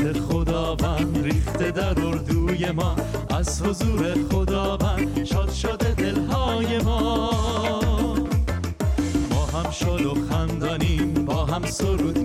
رحمت خداوند ریخته در اردوی ما. از حضور خداوند شاد شده دلهای ما. ما هم شاد و خندانیم با هم سرود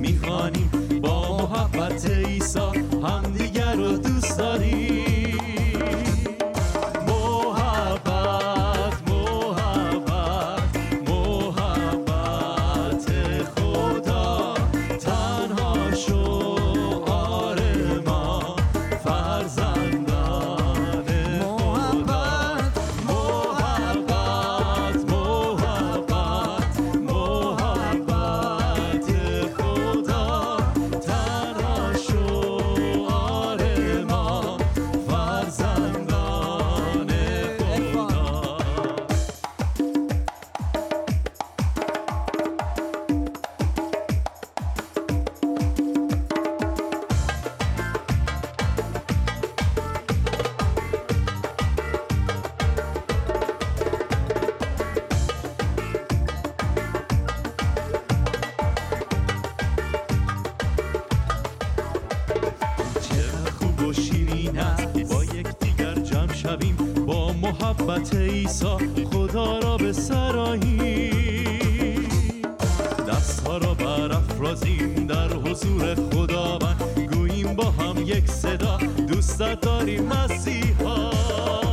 شیرین است. با یک دیگر جمع شویم. با محبت عیسی خدا را به سراییم دست ها را برافرازیم در حضور خداوند. گوییم با هم یک صدا. دوستت داریم مسیحا.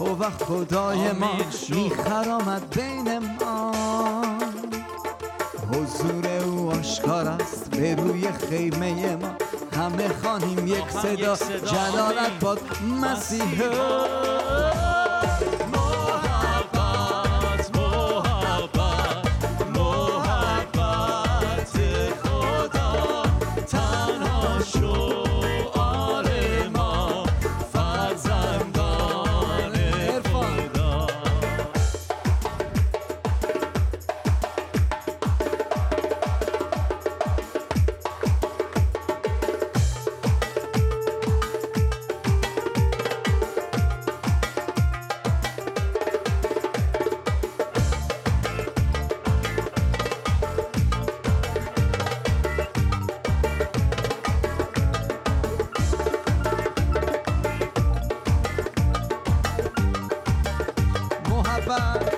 یهوه خدای ما. میخرامد بین ما حضور او آشکار است به روی خیمه ما همه خانیم یک صدا. جلالت. باد مسیح bye.